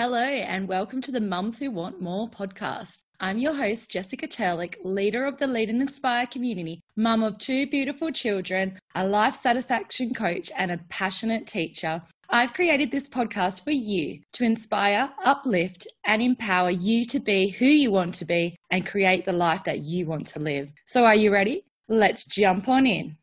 Hello, and welcome to the Mums Who Want More podcast. I'm your host, Jessica Turlick, leader of the Lead and Inspire community, mum of two beautiful children, a life satisfaction coach, and a passionate teacher. I've created this podcast for you to inspire, uplift, and empower you to be who you want to be and create the life that you want to live. So, are you ready? Let's jump on in.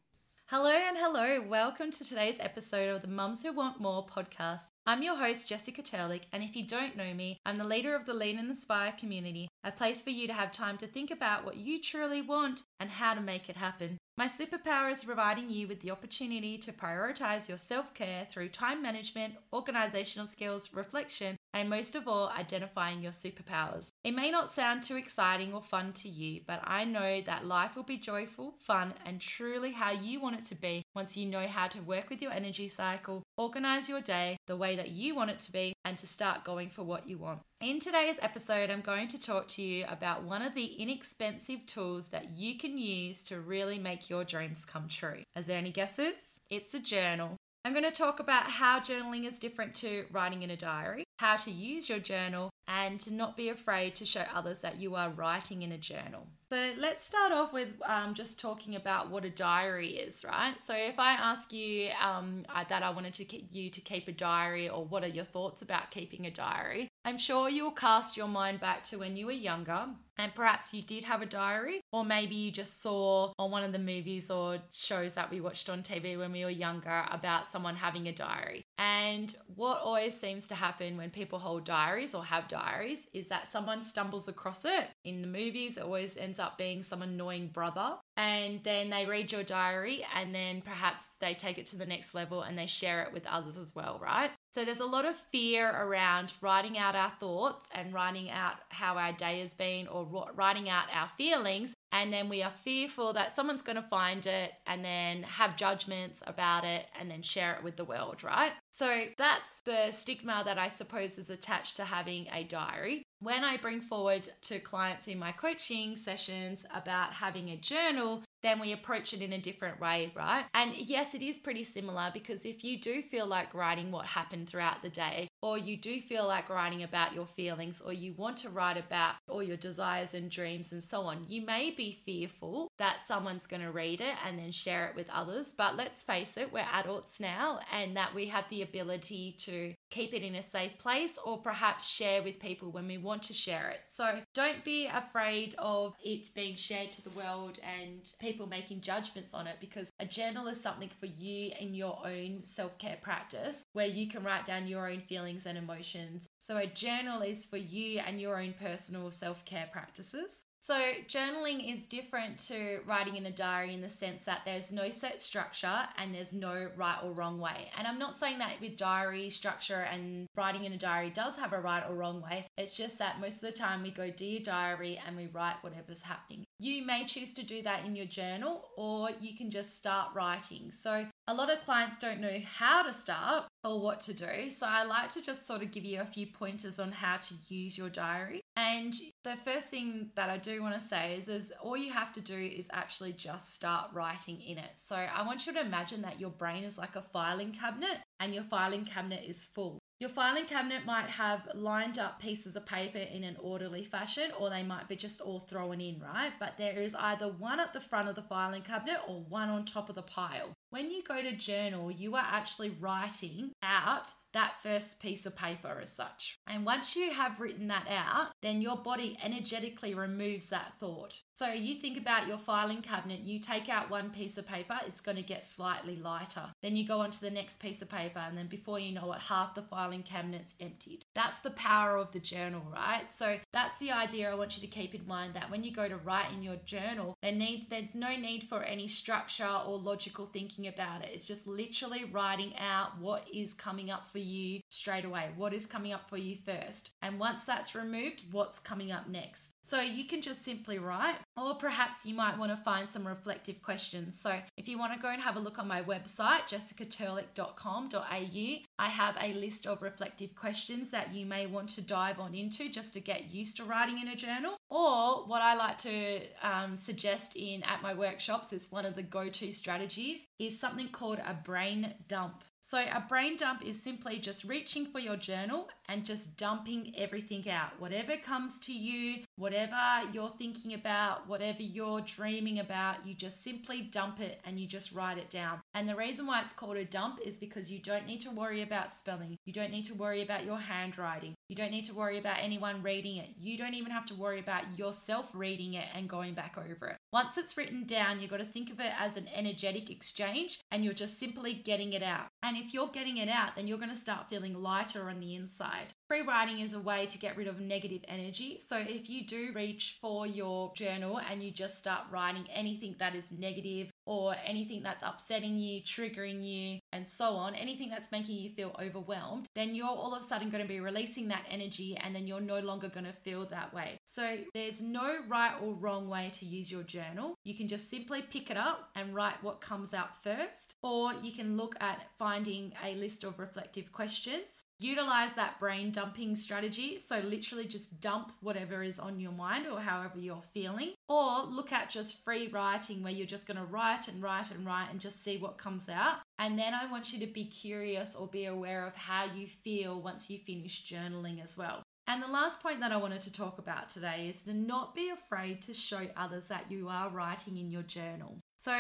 Hello and hello. Welcome to today's episode of the Mums Who Want More podcast. I'm your host, Jessica Turlick, and if you don't know me, I'm the leader of the Lead and Inspire community, a place for you to have time to think about what you truly want and how to make it happen. My superpower is providing you with the opportunity to prioritize your self care through time management, organizational skills, reflection, and most of all, identifying your superpowers. It may not sound too exciting or fun to you, but I know that life will be joyful, fun, and truly how you want it to be once you know how to work with your energy cycle, organize your day the way that you want it to be, and to start going for what you want. In today's episode, I'm going to talk to you about one of the inexpensive tools that you can use to really make your dreams come true. Is there any guesses? It's a journal. I'm going to talk about how journaling is different to writing in a diary, how to use your journal, and to not be afraid to show others that you are writing in a journal. So let's start off with um, just talking about what a diary is, right? So if I ask you um, that I wanted to keep you to keep a diary, or what are your thoughts about keeping a diary, I'm sure you'll cast your mind back to when you were younger and perhaps you did have a diary, or maybe you just saw on one of the movies or shows that we watched on TV when we were younger about someone having a diary. And what always seems to happen when people hold diaries or have diaries is that someone stumbles across it. In the movies, it always ends up being some annoying brother. And then they read your diary and then perhaps they take it to the next level and they share it with others as well, right? So there's a lot of fear around writing out our thoughts and writing out how our day has been or writing out our feelings. And then we are fearful that someone's going to find it and then have judgments about it and then share it with the world, right? So that's the stigma that I suppose is attached to having a diary. When I bring forward to clients in my coaching sessions about having a journal, then we approach it in a different way, right? And yes, it is pretty similar because if you do feel like writing what happened throughout the day, or you do feel like writing about your feelings, or you want to write about all your desires and dreams and so on, you may be fearful that someone's going to read it and then share it with others. But let's face it, we're adults now, and that we have the ability to keep it in a safe place or perhaps share with people when we want to share it. So don't be afraid of it being shared to the world and people making judgments on it because a journal is something for you in your own self care practice where you can write down your own feelings and emotions. So a journal is for you and your own personal self care practices. So, journaling is different to writing in a diary in the sense that there's no set structure and there's no right or wrong way. And I'm not saying that with diary structure and writing in a diary does have a right or wrong way. It's just that most of the time we go dear diary and we write whatever's happening. You may choose to do that in your journal or you can just start writing. So, a lot of clients don't know how to start or what to do. So I like to just sort of give you a few pointers on how to use your diary. And the first thing that I do want to say is, is all you have to do is actually just start writing in it. So I want you to imagine that your brain is like a filing cabinet and your filing cabinet is full. Your filing cabinet might have lined up pieces of paper in an orderly fashion, or they might be just all thrown in, right? But there is either one at the front of the filing cabinet or one on top of the pile. When you go to journal, you are actually writing out that first piece of paper as such. And once you have written that out, then your body energetically removes that thought. So you think about your filing cabinet, you take out one piece of paper, it's going to get slightly lighter. Then you go on to the next piece of paper, and then before you know it, half the filing cabinet's emptied. That's the power of the journal, right? So that's the idea I want you to keep in mind that when you go to write in your journal, there needs there's no need for any structure or logical thinking about it. It's just literally writing out what is coming up for you straight away, what is coming up for you first. And once that's removed, what's coming up next. So you can just simply write, or perhaps you might want to find some reflective questions. So if you want to go and have a look on my website, jessicaturlick.com.au, I have a list of reflective questions that you may want to dive on into just to get used to writing in a journal. Or what I like to um, suggest in at my workshops is one of the go-to strategies is something called a brain dump. So, a brain dump is simply just reaching for your journal and just dumping everything out. Whatever comes to you, whatever you're thinking about, whatever you're dreaming about, you just simply dump it and you just write it down. And the reason why it's called a dump is because you don't need to worry about spelling, you don't need to worry about your handwriting, you don't need to worry about anyone reading it, you don't even have to worry about yourself reading it and going back over it. Once it's written down, you've got to think of it as an energetic exchange and you're just simply getting it out. And if you're getting it out, then you're going to start feeling lighter on the inside. Free writing is a way to get rid of negative energy. So if you do reach for your journal and you just start writing anything that is negative or anything that's upsetting you, triggering you, and so on, anything that's making you feel overwhelmed, then you're all of a sudden going to be releasing that energy and then you're no longer going to feel that way. So there's no right or wrong way to use your journal. You can just simply pick it up and write what comes out first, or you can look at finding a list of reflective questions utilize that brain dumping strategy. So, literally just dump whatever is on your mind or however you're feeling, or look at just free writing where you're just going to write and write and write and just see what comes out. And then I want you to be curious or be aware of how you feel once you finish journaling as well. And the last point that I wanted to talk about today is to not be afraid to show others that you are writing in your journal. So,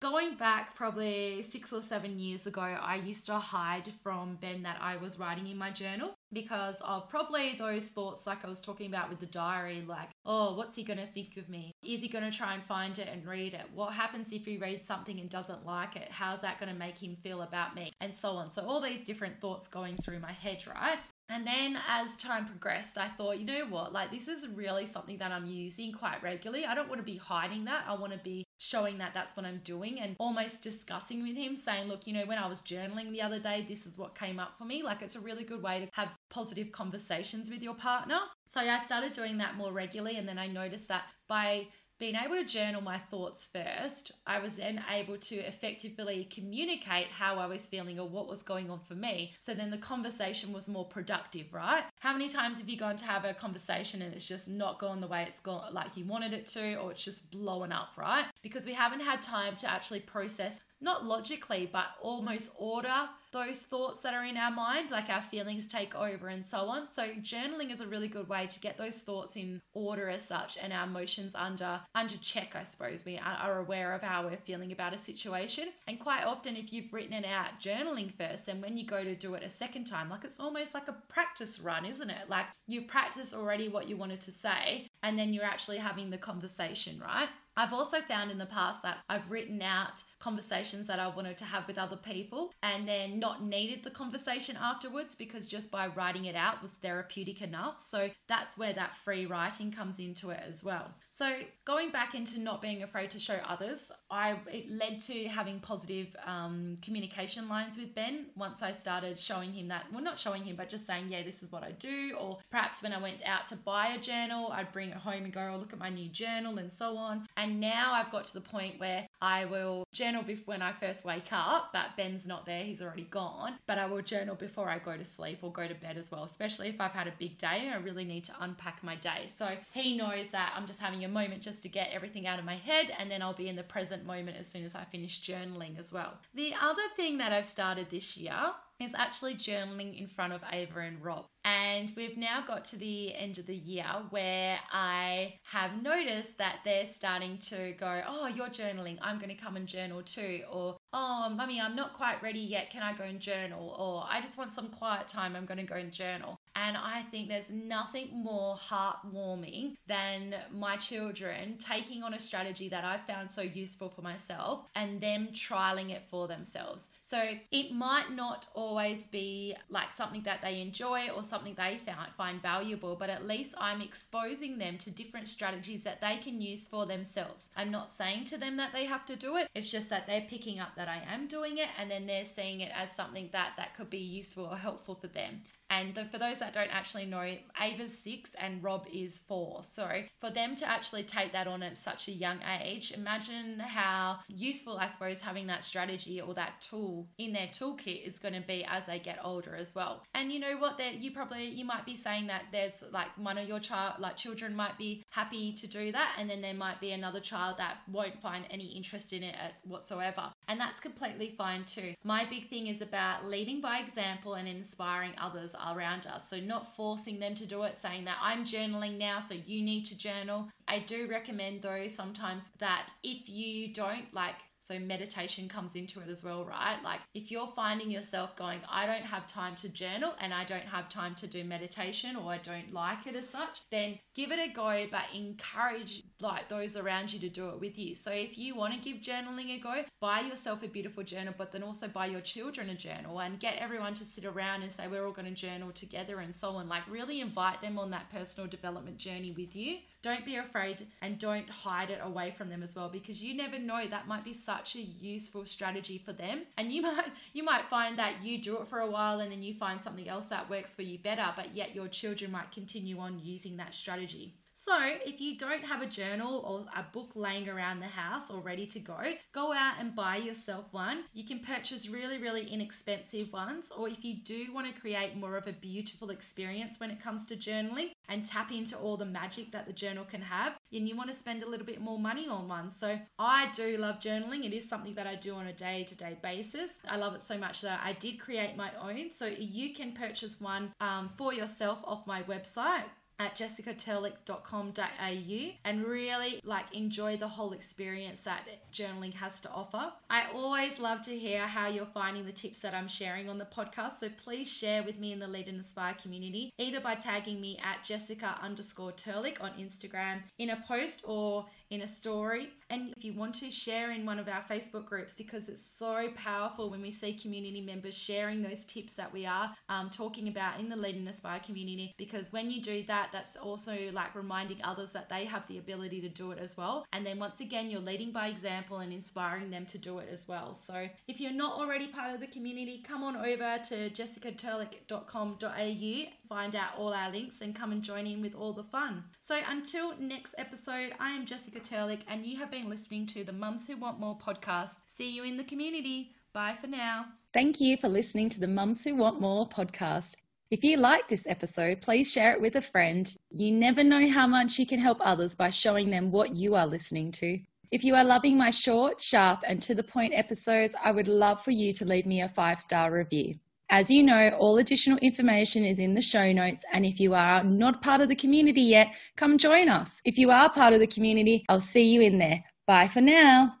going back probably six or seven years ago, I used to hide from Ben that I was writing in my journal because of probably those thoughts, like I was talking about with the diary, like, oh, what's he going to think of me? Is he going to try and find it and read it? What happens if he reads something and doesn't like it? How's that going to make him feel about me? And so on. So, all these different thoughts going through my head, right? And then as time progressed, I thought, you know what, like this is really something that I'm using quite regularly. I don't want to be hiding that. I want to be showing that that's what I'm doing and almost discussing with him, saying, look, you know, when I was journaling the other day, this is what came up for me. Like it's a really good way to have positive conversations with your partner. So I started doing that more regularly. And then I noticed that by being able to journal my thoughts first, I was then able to effectively communicate how I was feeling or what was going on for me. So then the conversation was more productive, right? How many times have you gone to have a conversation and it's just not gone the way it's gone like you wanted it to, or it's just blowing up, right? Because we haven't had time to actually process not logically, but almost order those thoughts that are in our mind, like our feelings take over and so on. So journaling is a really good way to get those thoughts in order as such and our emotions under under check, I suppose. We are aware of how we're feeling about a situation. And quite often if you've written it out journaling first, then when you go to do it a second time, like it's almost like a practice run, isn't it? Like you've practiced already what you wanted to say and then you're actually having the conversation, right? I've also found in the past that I've written out conversations that I wanted to have with other people and then not needed the conversation afterwards because just by writing it out was therapeutic enough. So that's where that free writing comes into it as well. So going back into not being afraid to show others, I it led to having positive um, communication lines with Ben once I started showing him that. Well, not showing him, but just saying, yeah, this is what I do. Or perhaps when I went out to buy a journal, I'd bring it home and go, oh, look at my new journal and so on. And now I've got to the point where I will journal when I first wake up, but Ben's not there, he's already gone. But I will journal before I go to sleep or go to bed as well, especially if I've had a big day and I really need to unpack my day. So he knows that I'm just having a moment just to get everything out of my head, and then I'll be in the present moment as soon as I finish journaling as well. The other thing that I've started this year is actually journaling in front of Ava and Rob. And we've now got to the end of the year where I have noticed that they're starting to go, Oh, you're journaling. I'm going to come and journal too. Or, Oh, mummy, I'm not quite ready yet. Can I go and journal? Or, I just want some quiet time. I'm going to go and journal. And I think there's nothing more heartwarming than my children taking on a strategy that I found so useful for myself and them trialing it for themselves. So it might not always be like something that they enjoy or something they find valuable, but at least I'm exposing them to different strategies that they can use for themselves. I'm not saying to them that they have to do it. It's just that they're picking up that I am doing it and then they're seeing it as something that that could be useful or helpful for them. And the, for those that don't actually know, Ava's six and Rob is four. So for them to actually take that on at such a young age, imagine how useful, I suppose, having that strategy or that tool in their toolkit is going to be as they get older as well. And you know what? That you probably you might be saying that there's like one of your child like children might be happy to do that, and then there might be another child that won't find any interest in it whatsoever. And that's completely fine too. My big thing is about leading by example and inspiring others around us. So, not forcing them to do it, saying that I'm journaling now, so you need to journal. I do recommend, though, sometimes that if you don't like so meditation comes into it as well, right? Like if you're finding yourself going, I don't have time to journal and I don't have time to do meditation or I don't like it as such, then give it a go, but encourage like those around you to do it with you. So if you want to give journaling a go, buy yourself a beautiful journal, but then also buy your children a journal and get everyone to sit around and say, we're all going to journal together and so on. Like really invite them on that personal development journey with you. Don't be afraid and don't hide it away from them as well because you never know that might be such a useful strategy for them. And you might you might find that you do it for a while and then you find something else that works for you better, but yet your children might continue on using that strategy. So, if you don't have a journal or a book laying around the house or ready to go, go out and buy yourself one. You can purchase really, really inexpensive ones, or if you do want to create more of a beautiful experience when it comes to journaling and tap into all the magic that the journal can have, and you want to spend a little bit more money on one. So, I do love journaling. It is something that I do on a day to day basis. I love it so much that I did create my own. So, you can purchase one um, for yourself off my website at jessicaturlick.com.au and really like enjoy the whole experience that journaling has to offer. I always love to hear how you're finding the tips that I'm sharing on the podcast. So please share with me in the Lead and Inspire community, either by tagging me at Jessica underscore Turlick on Instagram in a post or in a story. And if you want to share in one of our Facebook groups, because it's so powerful when we see community members sharing those tips that we are um, talking about in the Lead and Inspire community. Because when you do that, that's also like reminding others that they have the ability to do it as well. And then once again, you're leading by example and inspiring them to do it as well. So if you're not already part of the community, come on over to jessicaturlick.com.au, find out all our links, and come and join in with all the fun. So until next episode, I am Jessica Turlick, and you have been listening to the Mums Who Want More podcast. See you in the community. Bye for now. Thank you for listening to the Mums Who Want More podcast. If you like this episode, please share it with a friend. You never know how much you can help others by showing them what you are listening to. If you are loving my short, sharp, and to the point episodes, I would love for you to leave me a five star review. As you know, all additional information is in the show notes. And if you are not part of the community yet, come join us. If you are part of the community, I'll see you in there. Bye for now.